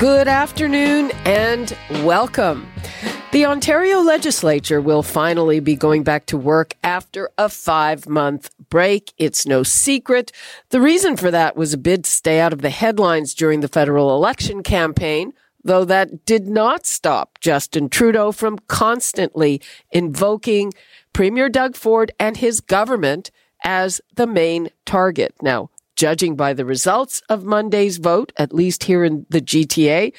Good afternoon and welcome. The Ontario legislature will finally be going back to work after a five month break. It's no secret. The reason for that was a bid to stay out of the headlines during the federal election campaign, though that did not stop Justin Trudeau from constantly invoking Premier Doug Ford and his government as the main target. Now, judging by the results of Monday's vote, at least here in the GTA,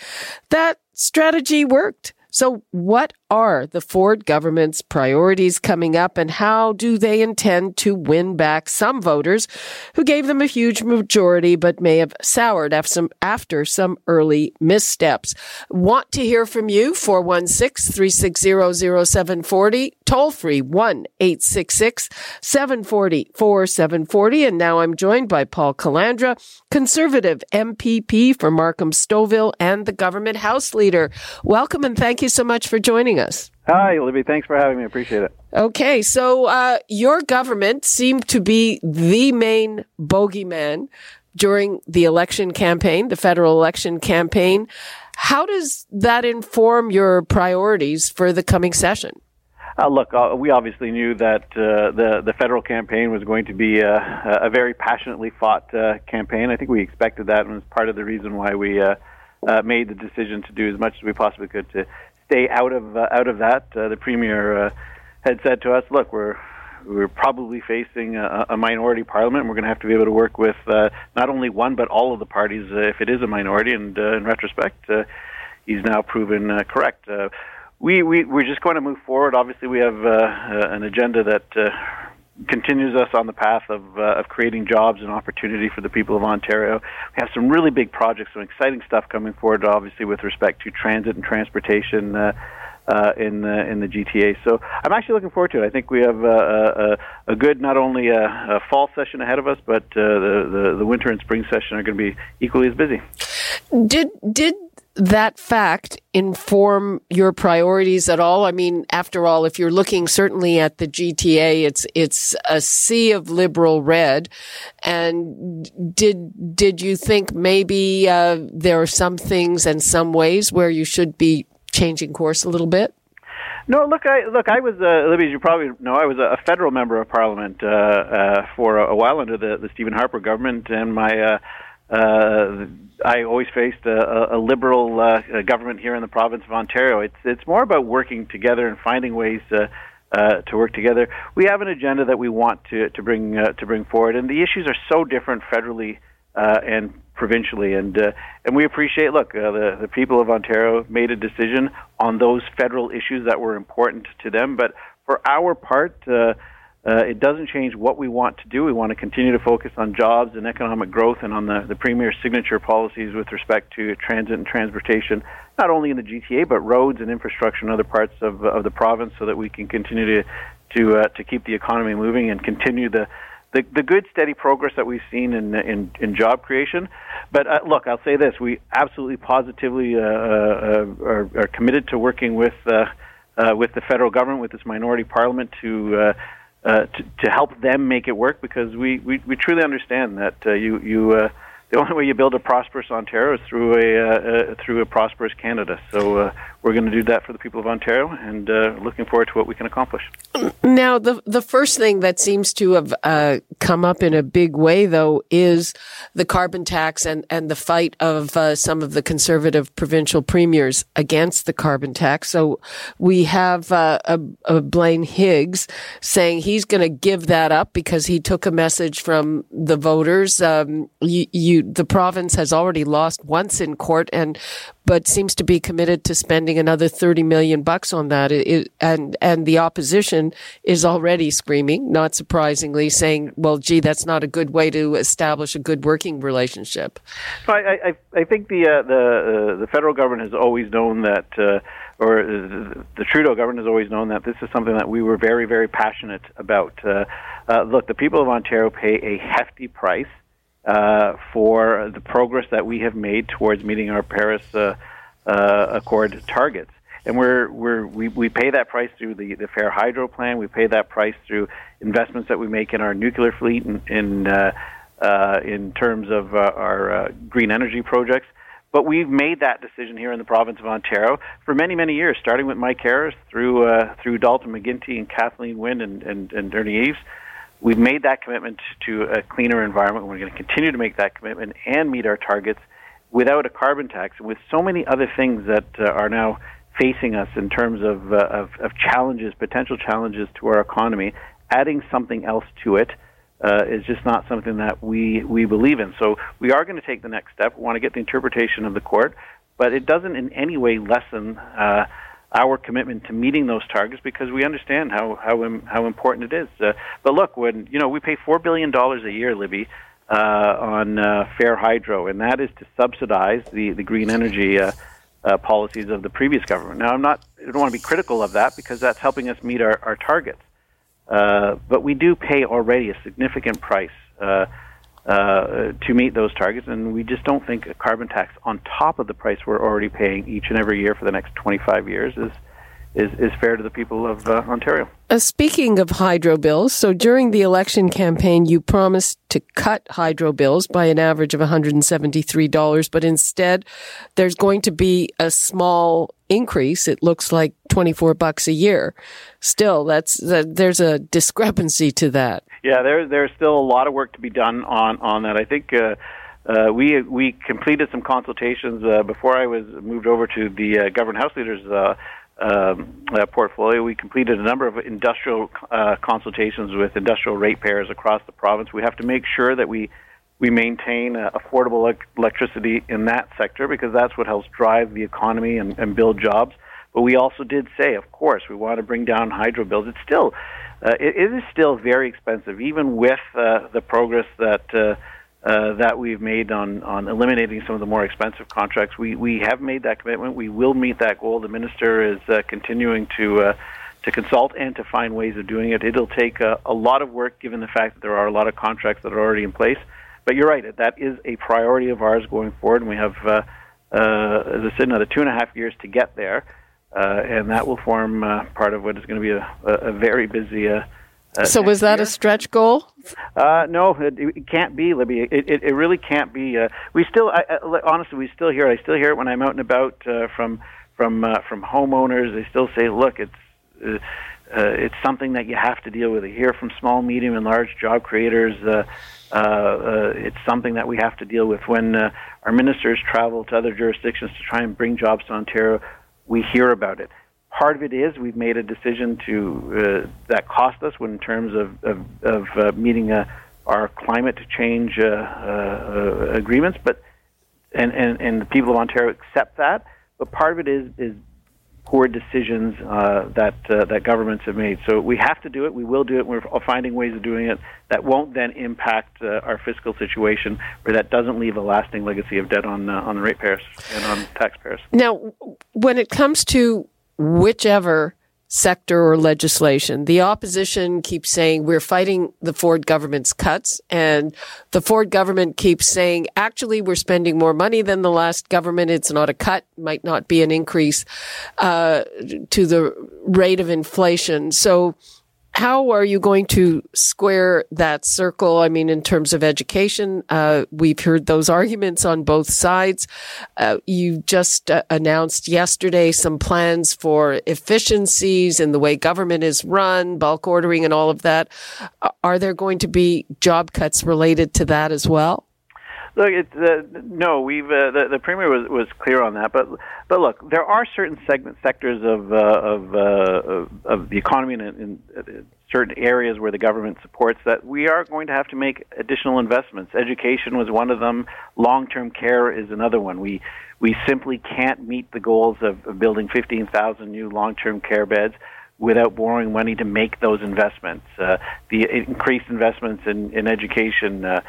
that strategy worked. So what are the Ford government's priorities coming up and how do they intend to win back some voters who gave them a huge majority but may have soured after some, early missteps? Want to hear from you? 416-360-0740, toll free 1-866-740-4740. And now I'm joined by Paul Calandra, conservative MPP for Markham Stouffville and the government house leader. Welcome and thank you so much for joining us. Hi, Libby. Thanks for having me. Appreciate it. Okay, so uh, your government seemed to be the main bogeyman during the election campaign, the federal election campaign. How does that inform your priorities for the coming session? Uh, look, uh, we obviously knew that uh, the the federal campaign was going to be a, a very passionately fought uh, campaign. I think we expected that, and was part of the reason why we uh, uh, made the decision to do as much as we possibly could to stay out of uh, out of that. Uh, the premier uh, had said to us, "Look, we're we're probably facing a, a minority parliament. We're going to have to be able to work with uh, not only one but all of the parties uh, if it is a minority." And uh, in retrospect, uh, he's now proven uh, correct. Uh, we we we're just going to move forward. Obviously, we have uh, uh, an agenda that. Uh, continues us on the path of uh, of creating jobs and opportunity for the people of Ontario. We have some really big projects, some exciting stuff coming forward. Obviously, with respect to transit and transportation. Uh, uh, in the in the GTA. So I'm actually looking forward to it. I think we have uh, a, a good not only a, a, fall session ahead of us, but uh, the, the the winter and spring session are going to be equally as busy. Did did that fact inform your priorities at all? I mean, after all, if you're looking certainly at the GTA, it's it's a sea of liberal red. And did did you think maybe uh, there are some things and some ways where you should be changing course a little bit? No, look, I look. I was, uh, Libby, as you probably know, I was a federal member of parliament uh, uh, for a, while under the, the Stephen Harper government, and my uh, uh, I always faced a, a liberal uh, government here in the province of Ontario. It's it's more about working together and finding ways uh, uh, to work together. We have an agenda that we want to to bring uh, to bring forward, and the issues are so different federally uh, and provincially, and uh, and we appreciate. Look, uh, the the people of Ontario made a decision on those federal issues that were important to them, but for our part. Uh, uh, it doesn't change what we want to do. We want to continue to focus on jobs and economic growth and on the, the Premier's signature policies with respect to transit and transportation, not only in the GTA, but roads and infrastructure in other parts of, of the province so that we can continue to, to, uh, to keep the economy moving and continue the, the, the good, steady progress that we've seen in, in, in job creation. But uh, look, I'll say this we absolutely positively uh, uh, are, are committed to working with, uh, uh, with the federal government, with this minority parliament to. Uh, to, to help them make it work because we, we, we truly understand that uh, you, you uh, the only way you build a prosperous Ontario is through a uh, uh, through a prosperous Canada. So uh, we're going to do that for the people of Ontario, and uh, looking forward to what we can accomplish. Now, the the first thing that seems to have uh, come up in a big way, though, is the carbon tax and and the fight of some of the conservative provincial premiers against the carbon tax. So we have a, a Blaine Higgs saying he's going to give that up because he took a message from the voters. Um, you, you the province has already lost once in court and, but seems to be committed to spending another 30 million bucks on that. It, and, and the opposition is already screaming, not surprisingly, saying, well, gee, that's not a good way to establish a good working relationship. I, I, I think the, uh, the, uh, the federal government has always known that, uh, or the Trudeau government has always known that this is something that we were very, very passionate about. Uh, uh, look, the people of Ontario pay a hefty price uh, for the progress that we have made towards meeting our Paris uh, uh, Accord targets. And we're, we're, we, we pay that price through the, the Fair Hydro Plan. We pay that price through investments that we make in our nuclear fleet in, in, uh, in terms of our green energy projects. But we've made that decision here in the province of Ontario for many, many years, starting with Mike Harris through uh, through Dalton McGuinty and Kathleen Wynne and, and, and Ernie Eves. We've made that commitment to a cleaner environment. We're going to continue to make that commitment and meet our targets without a carbon tax, and with so many other things that uh, are now facing us in terms of, uh, of, of challenges, potential challenges to our economy. Adding something else to it uh, is just not something that we, we believe in. So we are going to take the next step. We want to get the interpretation of the court, but it doesn't in any way lessen uh, our commitment to meeting those targets because we understand how how how important it is. Uh, but look, when you know we pay four billion dollars a year, Libby, uh, on uh, fair hydro, and that is to subsidize the the green energy. Uh, uh, policies of the previous government. Now, I'm not. I don't want to be critical of that because that's helping us meet our, our targets. Uh, but we do pay already a significant price uh, to meet those targets, and we just don't think a carbon tax on top of the price we're already paying each and every year for the next 25 years is is, is fair to the people of uh, Ontario. Uh, speaking of hydro bills, so during the election campaign, you promised to cut hydro bills by an average of $173, but instead, there's going to be a small increase. It looks like 24 bucks a year. Still, that's that, there's a discrepancy to that. Yeah, there, there's still a lot of work to be done on on that. I think. Uh, uh, we we completed some consultations uh, before I was moved over to the uh, government house leaders uh, uh, portfolio. We completed a number of industrial uh, consultations with industrial ratepayers across the province. We have to make sure that we we maintain uh, affordable electricity in that sector because that's what helps drive the economy and, and build jobs. But we also did say, of course, we want to bring down hydro bills. It's still uh, it, it is still very expensive, even with uh, the progress that uh, that we've made on, on eliminating some of the more expensive contracts. We, we have made that commitment. We will meet that goal. The minister is uh, continuing to, uh, to consult and to find ways of doing it. It'll take a, a lot of work given the fact that there are a lot of contracts that are already in place. But you're right, that is a priority of ours going forward, and we have, uh, uh, as I said, another two and a half years to get there. Uh, and that will form part of what is going to be a, a very busy uh, so was that year. a stretch goal? Uh, no, it, it can't be, Libby. It, it, it really can't be. Uh, we still, I, I, honestly, we still hear it. I still hear it when I'm out and about uh, from from uh, from homeowners. They still say, "Look, it's uh, uh, it's something that you have to deal with." I hear from small, medium, and large job creators. Uh, uh, uh, it's something that we have to deal with when uh, our ministers travel to other jurisdictions to try and bring jobs to Ontario. We hear about it part of it is we've made a decision to uh, that cost us in terms of of, of uh, meeting uh, our climate change uh, uh, agreements, but and, and and the people of Ontario accept that. But part of it is is poor decisions that that governments have made. So we have to do it. We will do it. We're finding ways of doing it that won't then impact our fiscal situation, or that doesn't leave a lasting legacy of debt on on the ratepayers and on taxpayers. Now, when it comes to whichever sector or legislation. The opposition keeps saying we're fighting the Ford government's cuts and the Ford government keeps saying actually we're spending more money than the last government. It's not a cut, might not be an increase, uh, to the rate of inflation. So how are you going to square that circle? I mean, in terms of education, uh, we've heard those arguments on both sides. Uh, you just uh, announced yesterday some plans for efficiencies in the way government is run, bulk ordering, and all of that. Are there going to be job cuts related to that as well? Look, it, uh, no, we've uh, the, the premier was, was clear on that, but but look, there are certain segment sectors of uh, of, uh, of the economy and in, in certain areas where the government supports that we are going to have to make additional investments. Education was one of them. Long term care is another one. We we simply can't meet the goals of, of building 15,000 new long term care beds without borrowing money to make those investments. Uh, the increased investments in, in education. Uh,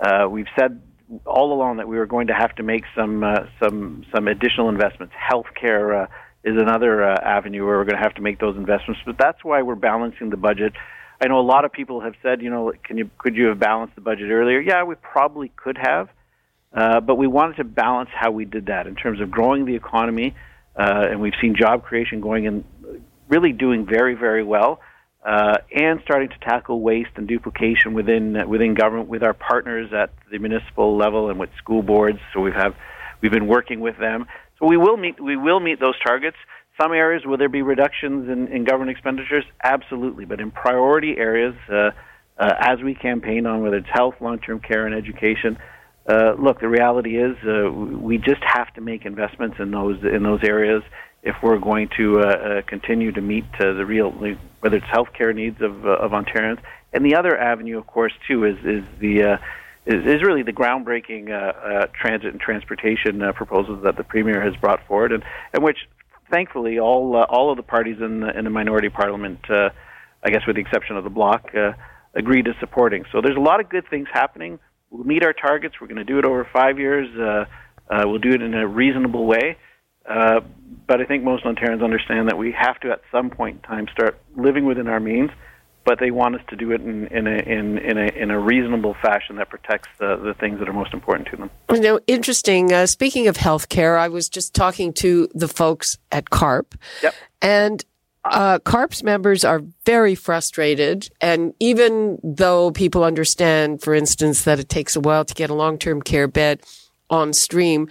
uh, we've said all along that we were going to have to make some uh, some some additional investments. Healthcare uh, is another uh, avenue where we're going to have to make those investments. But that's why we're balancing the budget. I know a lot of people have said, you know, can you could you have balanced the budget earlier? Yeah, we probably could have, uh, but we wanted to balance how we did that in terms of growing the economy, uh, and we've seen job creation going in, really doing very very well uh, and starting to tackle waste and duplication within within government with our partners at the municipal level and with school boards. So we have we've been working with them. So we will meet we will meet those targets. Some areas will there be reductions in, in government expenditures? Absolutely, but in priority areas, uh, uh, as we campaign on whether it's health, long-term care, and education. Uh, look, the reality is uh, we just have to make investments in those in those areas if we're going to uh, uh, continue to meet uh, the real, whether it's healthcare needs of, uh, of Ontarians. And the other avenue, of course, too, is is the uh, is, is really the groundbreaking uh, transit and transportation proposals that the premier has brought forward, and, and which, thankfully, all all of the parties in the in the minority parliament, uh, I guess, with the exception of the bloc, agreed to supporting. So there's a lot of good things happening. We'll meet our targets. We're going to do it over five years. We'll do it in a reasonable way. Uh, but I think most Ontarians understand that we have to, at some point in time, start living within our means. But they want us to do it in, in, a, in, in, a, in a reasonable fashion that protects the, the things that are most important to them. You know, interesting. Uh, speaking of healthcare, I was just talking to the folks at CARP. Yep. And uh, CARP's members are very frustrated. And even though people understand, for instance, that it takes a while to get a long term care bed on stream,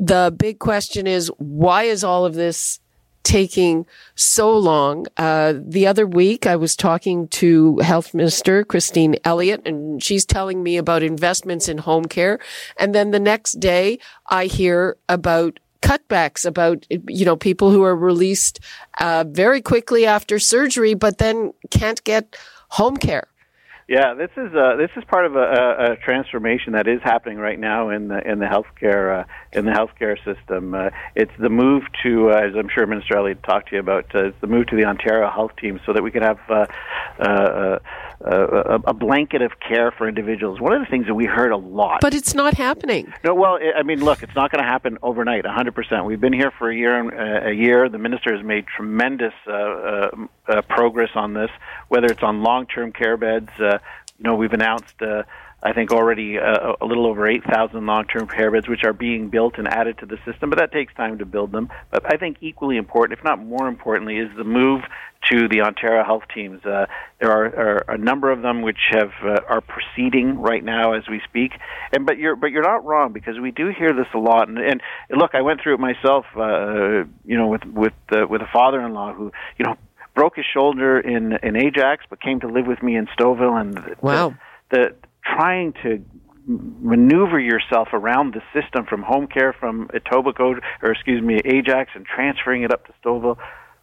the big question is why is all of this taking so long? Uh, the other week, I was talking to Health Minister Christine Elliott, and she's telling me about investments in home care. And then the next day, I hear about cutbacks about you know people who are released uh, very quickly after surgery, but then can't get home care. Yeah, this is uh, this is part of a, a, transformation that is happening right now in the in the healthcare uh, in the healthcare system. Uh, it's the move to, uh, as I'm sure Minister Elliott talked to you about, uh, it's the move to the Ontario Health Team, so that we can have uh, uh, uh, a blanket of care for individuals. One of the things that we heard a lot, but it's not happening. No, well, I mean, look, it's not going to happen overnight. 100. percent We've been here for a year. Uh, a year. The minister has made tremendous uh, uh, uh, progress on this, whether it's on long-term care beds. Uh, you know, we've announced. I think already uh, a little over 8,000 long-term care beds, which are being built and added to the system, but that takes time to build them. But I think equally important, if not more importantly, is the move to the Ontario health teams. Uh, there are, are, a number of them which have uh, are proceeding right now as we speak. And but you're but you're not wrong because we do hear this a lot. And, and look, I went through it myself. Uh, you know, with with uh, with a father-in-law who you know broke his shoulder in in Ajax, but came to live with me in Stouffville. And wow, the, the trying to maneuver yourself around the system from home care from Etobicoke or excuse me Ajax and transferring it up to Stouffville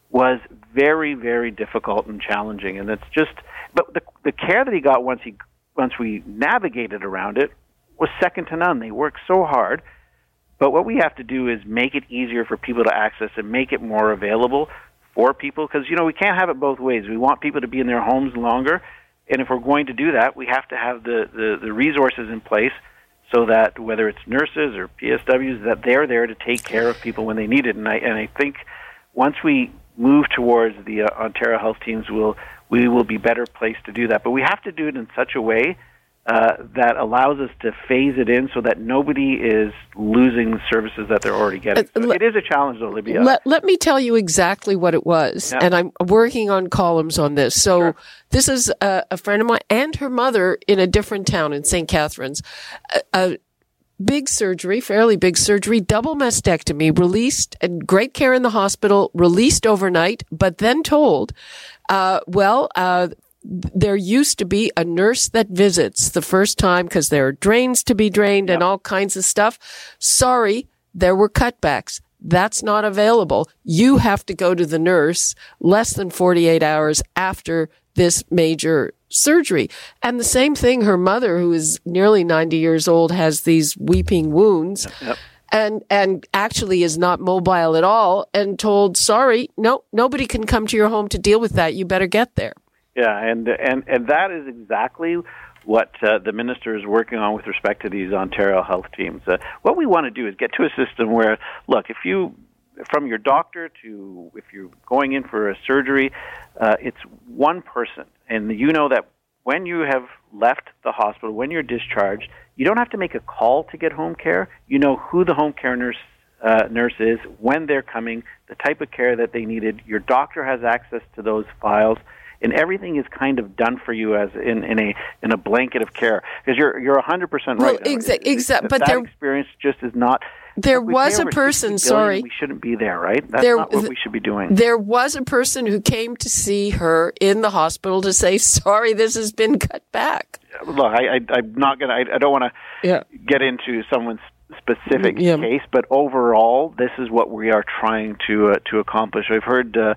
was very, very difficult and challenging. And it's just, but the the care that he got once he once we navigated around it was second to none. They worked so hard. But what we have to do is make it easier for people to access and make it more available for people because you know we can't have it both ways. We want people to be in their homes longer, and if we're going to do that, we have to have the the, the resources in place so that whether it's nurses or PSWs that they're there to take care of people when they need it. And I and I think once we move towards the uh, Ontario health teams, will we will be better placed to do that. But we have to do it in such a way uh, that allows us to phase it in so that nobody is losing services that they're already getting. Uh, so it is a challenge, though, Libby. Let, let me tell you exactly what it was. Yeah. And I'm working on columns on this. So sure. this is a, a, friend of mine and her mother in a different town in St. Catharines. A, big surgery, fairly big surgery, double mastectomy, released and great care in the hospital, released overnight, but then told, uh, well, uh, there used to be a nurse that visits the first time because there are drains to be drained and all kinds of stuff. Sorry, there were cutbacks. That's not available. You have to go to the nurse less than 48 hours after this major surgery. And the same thing, her mother, who is nearly 90 years old, has these weeping wounds. Yep. And, and actually is not mobile at all and told, sorry, no, nobody can come to your home to deal with that. You better get there. Yeah, and and and that is exactly what uh, the minister is working on with respect to these Ontario health teams. Uh, what we want to do is get to a system where, look, if you from your doctor to if you're going in for a surgery, uh, it's one person, and you know that when you have left the hospital, when you're discharged, you don't have to make a call to get home care. You know who the home care nurse uh, nurse is, when they're coming, the type of care that they needed. Your doctor has access to those files, and everything is kind of done for you as in, in a in a blanket of care. Because you're you're 100 percent right. Well, exa- exa- but that there, experience just is not. There was a person. 60 billion, Sorry, we shouldn't be there, right? That's There- not what we should be doing. there was a person who came to see her in the hospital to say, "Sorry, this has been cut back." Look, I, I I'm not gonna. I, I don't want to Yeah. get into someone's specific Yeah. case, but overall, this is what we are trying to uh, to accomplish. I've heard uh,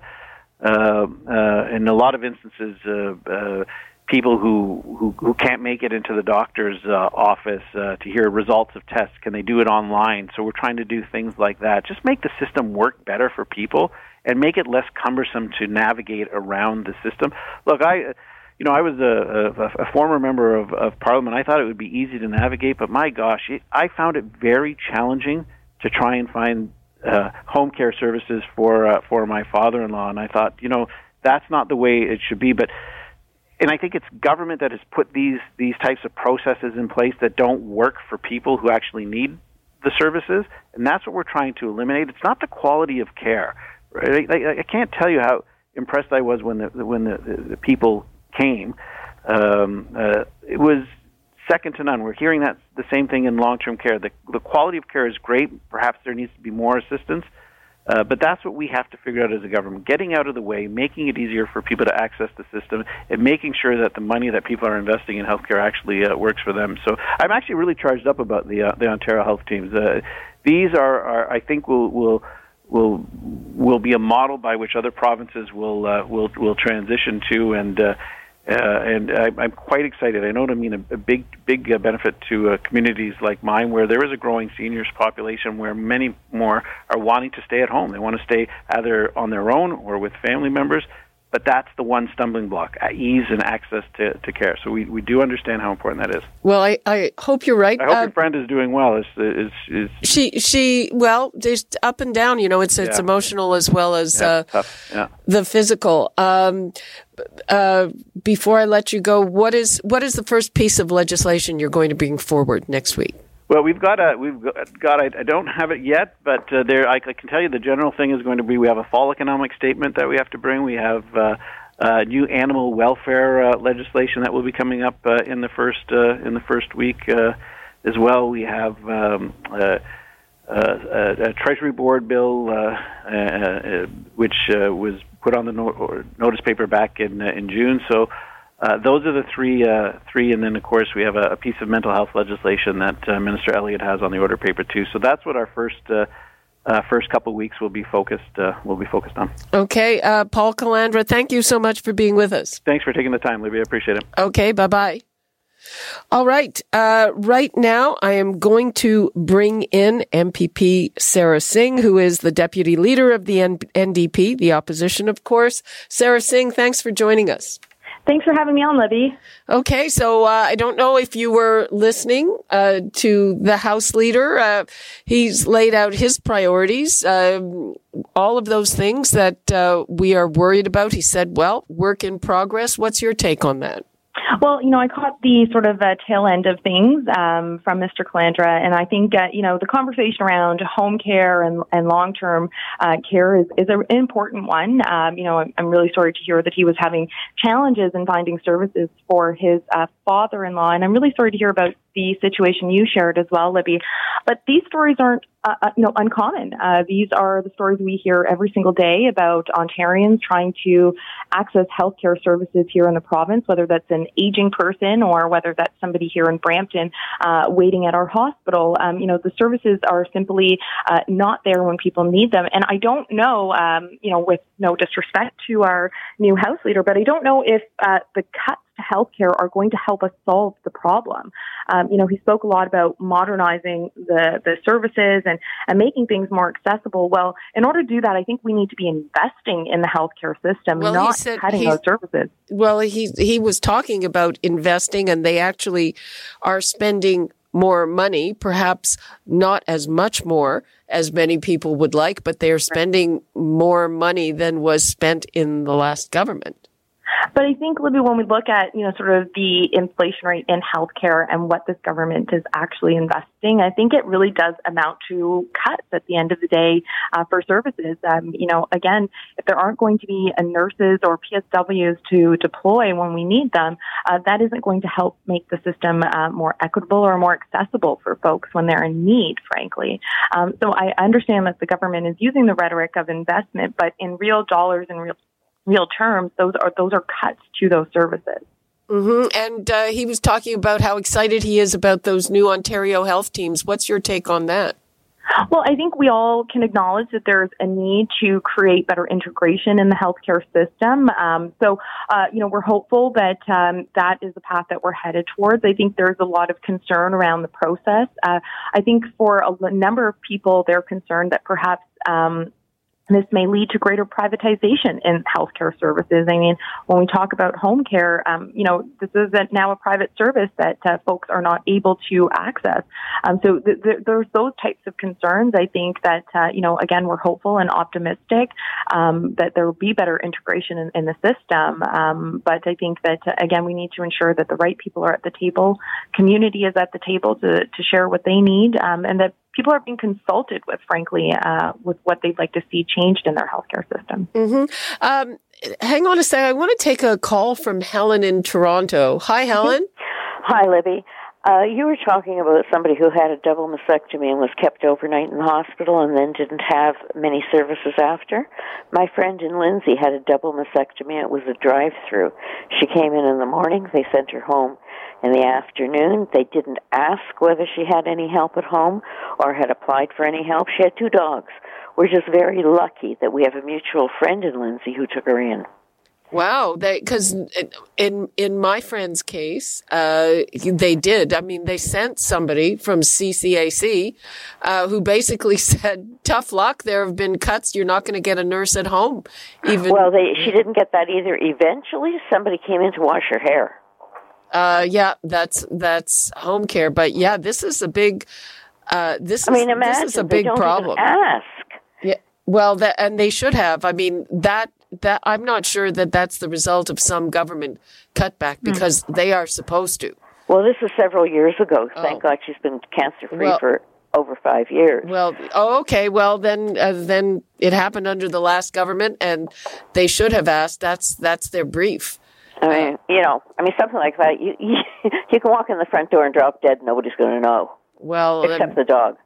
in a lot of instances uh, uh, people who, who who can't make it into the doctor's uh, office uh, to hear results of tests. Can they do it online? So we're trying to do things like that. Just make the system work better for people and make it less cumbersome to navigate around the system. Look, I you know, I was a, a, a former member of, of Parliament. I thought it would be easy to navigate, but my gosh, it, I found it very challenging to try and find uh, home care services for uh, for my father-in-law. And I thought, you know, that's not the way it should be. But and I think it's government that has put these these types of processes in place that don't work for people who actually need the services, and that's what we're trying to eliminate. It's not the quality of care. Right? I, I can't tell you how impressed I was when the when the, the, the people came. Um, uh, it was second to none. We're hearing that the same thing in long-term care. The the quality of care is great. Perhaps there needs to be more assistance. Uh, but that's what we have to figure out as a government: getting out of the way, making it easier for people to access the system, and making sure that the money that people are investing in healthcare actually uh, works for them. So I'm actually really charged up about the uh, the Ontario health teams. Uh, these are, are, I think, will will will will be a model by which other provinces will uh, will will transition to and. Uh, and I, I'm quite excited. I know it'll mean a, a big, big uh, benefit to uh, communities like mine, where there is a growing seniors population, where many more are wanting to stay at home. They want to stay either on their own or with family members. But that's the one stumbling block: uh, ease and access to, to care. So we, we do understand how important that is. Well, I, I hope you're right. I hope your friend is doing well. Is is is she she well, just up and down. You know, it's it's Yeah. emotional as well as yeah, uh. Yeah. the physical. Um, uh, before I let you go, what is what is the first piece of legislation you're going to bring forward next week? Well, we've got a we've got, I, I don't have it yet, but uh, there I, I can tell you the general thing is going to be we have a fall economic statement that we have to bring. We have uh, uh, new animal welfare uh, legislation that will be coming up uh, in the first in the first week as well. We have um, a, a Treasury Board bill uh, uh, uh, which uh, was put on the no- notice paper back in uh, in June. So. Uh, those are the three, uh, three, and then of course we have a, a piece of mental health legislation that uh, Minister Elliott has on the order paper too. So that's what our first uh, uh, first couple of weeks will be focused uh, will be focused on. Okay, uh, Paul Calandra, thank you so much for being with us. Thanks for taking the time, Libby. I appreciate it. Okay, bye bye. All right. Uh, right now, I am going to bring in MPP Sara Singh, who is the deputy leader of the N- NDP, the opposition, of course. Sara Singh, thanks for joining us. Thanks for having me on, Libby. Okay, so uh, I don't know if you were listening uh, to the House leader. Uh, he's laid out his priorities, um, all of those things that uh, we are worried about. He said, well, work in progress. What's your take on that? Well, you know, I caught the sort of uh, tail end of things um, from Mr. Calandra, and I think uh, you know the conversation around home care and, and long term uh, care is, is an important one. Um, you know, I'm, I'm really sorry to hear that he was having challenges in finding services for his uh, father in law, and I'm really sorry to hear about the situation you shared as well, Libby. But these stories aren't, uh, uh, you know, uncommon. Uh, these are the stories we hear every single day about Ontarians trying to access healthcare services here in the province, whether that's an aging person or whether that's somebody here in Brampton uh, waiting at our hospital. Um, you know, the services are simply uh, not there when people need them. And I don't know, um, you know, with no disrespect to our new House leader, but I don't know if uh, the cuts to healthcare are going to help us solve the problem. Um, you know, he spoke a lot about modernizing the, the services and, and making things more accessible. Well, in order to do that, I think we need to be investing in the healthcare system, well, not said, cutting those services. Well, he, he was talking about investing and they actually are spending more money, perhaps not as much more as many people would like, but they are spending more money than was spent in the last government. But I think, Libby, when we look at, you know, sort of the inflation rate in healthcare and what this government is actually investing, I think it really does amount to cuts at the end of the day uh, for services. Um, you know, again, if there aren't going to be nurses or PSWs to deploy when we need them, uh, that isn't going to help make the system uh, more equitable or more accessible for folks when they're in need, frankly. Um, so I understand that the government is using the rhetoric of investment, but in real dollars and real real terms, those are those are cuts to those services. Mm-hmm. And uh, he was talking about how excited he is about those new Ontario health teams. What's your take on that? Well, I think we all can acknowledge that there's a need to create better integration in the healthcare system. Um, so, uh, you know, we're hopeful that um, that is the path that we're headed towards. I think there's a lot of concern around the process. Uh, I think for a number of people, they're concerned that perhaps um, this may lead to greater privatization in healthcare services. I mean, when we talk about home care, um, you know, this is now a private service that uh, folks are not able to access. Um, so th- th- there's those types of concerns. I think that, uh, you know, again, we're hopeful and optimistic um, that there will be better integration in, in the system. Um, but I think that, uh, again, we need to ensure that the right people are at the table, community is at the table to, to share what they need, um, and that people are being consulted with, frankly, uh, with what they'd like to see changed in their healthcare system. Mm-hmm. Um, hang on a second. I want to take a call from Helen in Toronto. Hi, Helen. Hi, Libby. Uh, you were talking about somebody who had a double mastectomy and was kept overnight in the hospital and then didn't have many services after. My friend in Lindsay had a double mastectomy. It was a drive-through. She came in in the morning. They sent her home in the afternoon. They didn't ask whether she had any help at home or had applied for any help. She had two dogs. We're just very lucky that we have a mutual friend in Lindsay who took her in. Wow, because in in my friend's case, uh, they did. I mean, they sent somebody from CCAC uh, who basically said, "Tough luck. There have been cuts. You're not going to get a nurse at home." Even well, they, she didn't get that either. Eventually, somebody came in to wash her hair. Uh, yeah, that's that's home care, but yeah, this is a big. Uh, this I mean, is, imagine this is a big problem. ask. Yeah, well, that and they should have. I mean, that that I'm not sure that that's the result of some government cutback hmm. because mm. they are supposed to. Well, this was several years ago. Thank oh. God she's been cancer free well, for over five years. Well, oh, okay. Well, then, uh, then it happened under the last government, and they should have asked. That's that's their brief. I mean, you know, I mean, something like that. You you, you can walk in the front door and drop dead. Nobody's going to know. Well, except the dog.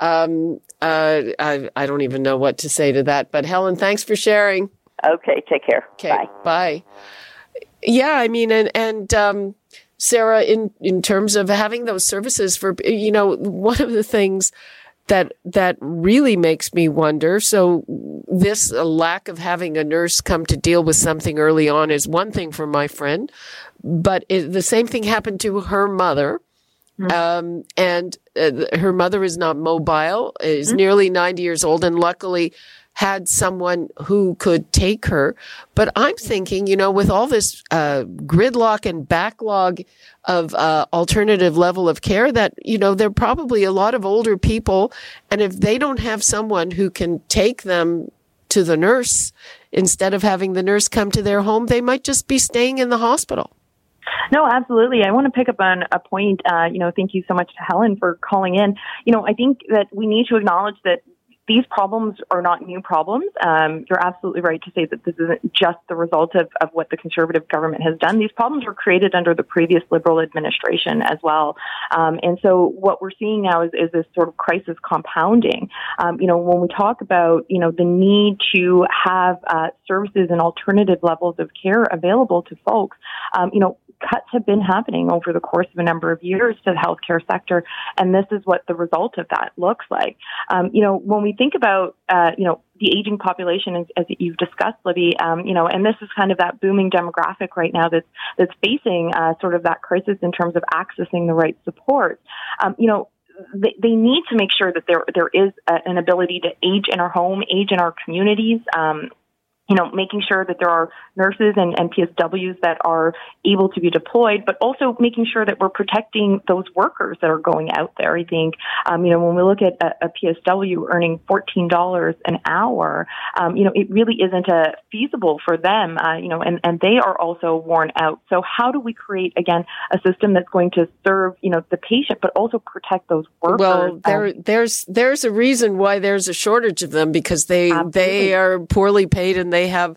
Um, uh, I I don't even know what to say to that. But Helen, thanks for sharing. Okay, take care. Okay, bye. Bye. Yeah, I mean, and and um, Sara, in in terms of having those services for you know, one of the things that that really makes me wonder. So this lack of having a nurse come to deal with something early on is one thing for my friend, but it, the same thing happened to her mother. Mm-hmm. Um, and uh, her mother is not mobile, is mm-hmm. nearly 90 years old, and luckily had someone who could take her. But I'm thinking, you know, with all this uh, gridlock and backlog of uh, alternative level of care, that, you know, there are probably a lot of older people. And if they don't have someone who can take them to the nurse instead of having the nurse come to their home, they might just be staying in the hospital. No, absolutely. I want to pick up on a point. Uh, you know, thank you so much to Helen for calling in. You know, I think that we need to acknowledge that these problems are not new problems. Um, you're absolutely right to say that this isn't just the result of, of what the conservative government has done. These problems were created under the previous liberal administration as well. Um, and so what we're seeing now is, is this sort of crisis compounding. Um, you know, when we talk about, you know, the need to have uh, services and alternative levels of care available to folks, um, you know, cuts have been happening over the course of a number of years to the healthcare sector, and this is what the result of that looks like. Um, you know, when we think about, uh, you know, the aging population, as, as you've discussed, Libby, um, you know, and this is kind of that booming demographic right now that's that's facing uh, sort of that crisis in terms of accessing the right support. Um, you know, they, they need to make sure that there there is a, an ability to age in our home, age in our communities. Um, you know, making sure that there are nurses and, and PSWs that are able to be deployed, but also making sure that we're protecting those workers that are going out there. I think, um, you know, when we look at a, a PSW earning $14 an hour, um, you know, it really isn't a feasible for them, uh, you know, and, and they are also worn out. So how do we create, again, a system that's going to serve, you know, the patient, but also protect those workers? Well, there, um, there's, there's a reason why there's a shortage of them because they, absolutely. they are poorly paid and they they have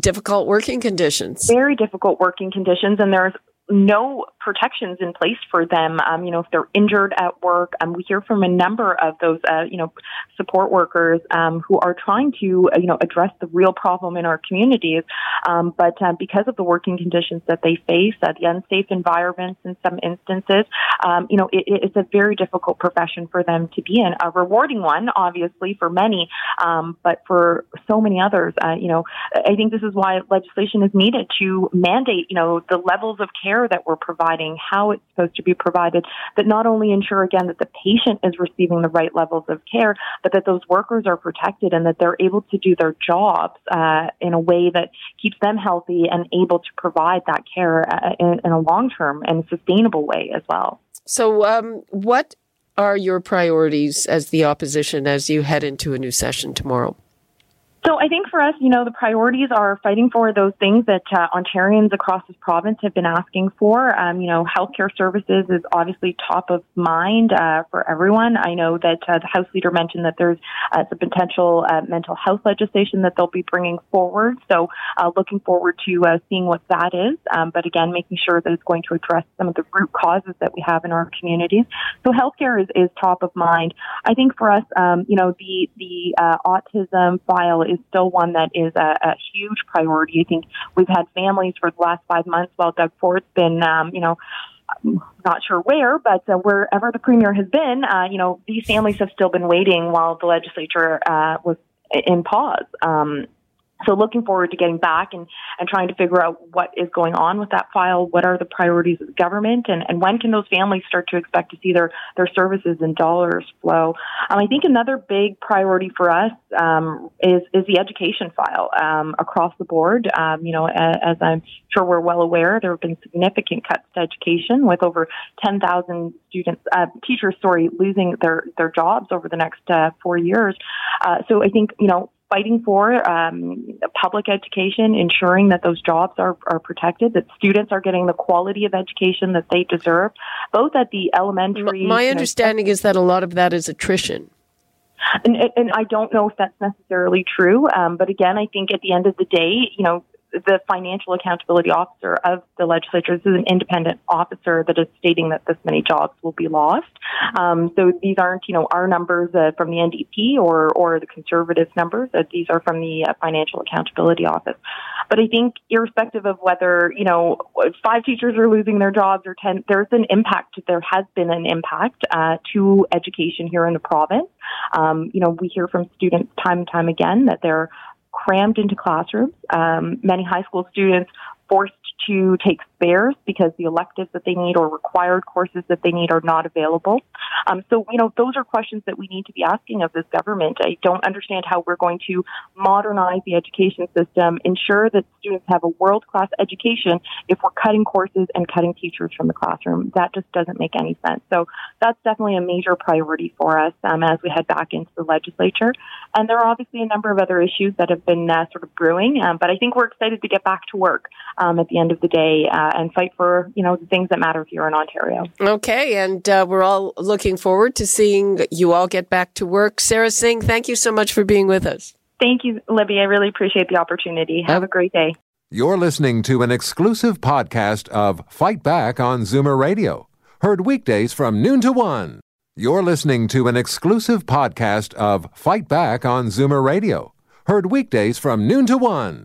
difficult working conditions. Very difficult working conditions, and there's no protections in place for them. Um, you know, if they're injured at work, um, we hear from a number of those, uh, you know, support workers um, who are trying to, uh, you know, address the real problem in our communities. Um, but uh, because of the working conditions that they face, uh, the unsafe environments in some instances, um, you know, it, it's a very difficult profession for them to be in. A rewarding one, obviously, for many, um, but for so many others, uh, you know, I think this is why legislation is needed to mandate, you know, the levels of care care that we're providing, how it's supposed to be provided, that not only ensure again that the patient is receiving the right levels of care, but that those workers are protected and that they're able to do their jobs uh, in a way that keeps them healthy and able to provide that care uh, in, in, a long term and sustainable way as well. So, um, what are your priorities as the opposition as you head into a new session tomorrow? So I think for us, you know, the priorities are fighting for those things that uh, Ontarians across this province have been asking for. Um, you know, healthcare services is obviously top of mind uh, for everyone. I know that uh, the House Leader mentioned that there's uh, some potential uh, mental health legislation that they'll be bringing forward. So uh, looking forward to seeing what that is. Um, but again, making sure that it's going to address some of the root causes that we have in our communities. So healthcare is, is top of mind. I think for us, um, you know, the the autism file is still one that is a, a huge priority. I think we've had families for the last five months while Doug Ford's been, um, you know, not sure where, but uh, wherever the premier has been, uh, you know, these families have still been waiting while the legislature uh, was in pause. Um, so looking forward to getting back and, and trying to figure out what is going on with that file, what are the priorities of the government, and, and when can those families start to expect to see their, their services and dollars flow. Um, I think another big priority for us um, is, is the education file um, across the board. Um, you know, as, as, I'm sure we're well aware, there have been significant cuts to education with over 10,000 students, uh, teachers, sorry, losing their, their jobs over the next uh, four years. Uh, so I think, you know, fighting for um, public education, ensuring that those jobs are, are protected, that students are getting the quality of education that they deserve, both at the elementary. My understanding know, is that a lot of that is attrition. And, and I don't know if that's necessarily true, um, but again, I think at the end of the day, you know, the financial accountability officer of the legislature. This is an independent officer that is stating that this many jobs will be lost. Um, so these aren't, you know, our numbers uh, from the NDP or or the conservative numbers. Uh, these are from the uh, financial accountability office. But I think, irrespective of whether you know five teachers are losing their jobs or ten, there's an impact. There has been an impact uh, to education here in the province. Um, you know, we hear from students time and time again that they're crammed into classrooms. Um, many high school students forced to take spares because the electives that they need or required courses that they need are not available. Um, so, you know, those are questions that we need to be asking of this government. I don't understand how we're going to modernize the education system, ensure that students have a world class education if we're cutting courses and cutting teachers from the classroom. That just doesn't make any sense. So that's definitely a major priority for us um, as we head back into the legislature. And there are obviously a number of other issues that have been uh, sort of brewing, um, but I think we're excited to get back to work um, at the end of the day. Uh, uh, and fight for you know the things that matter here in Ontario. Okay, and uh, we're all looking forward to seeing you all get back to work. Sara Singh, thank you so much for being with us. Thank you, Libby. I really appreciate the opportunity. Have a great day. You're listening to an exclusive podcast of Fight Back on Zoomer Radio, heard weekdays from noon to one. You're listening to an exclusive podcast of Fight Back on Zoomer Radio, heard weekdays from noon to one.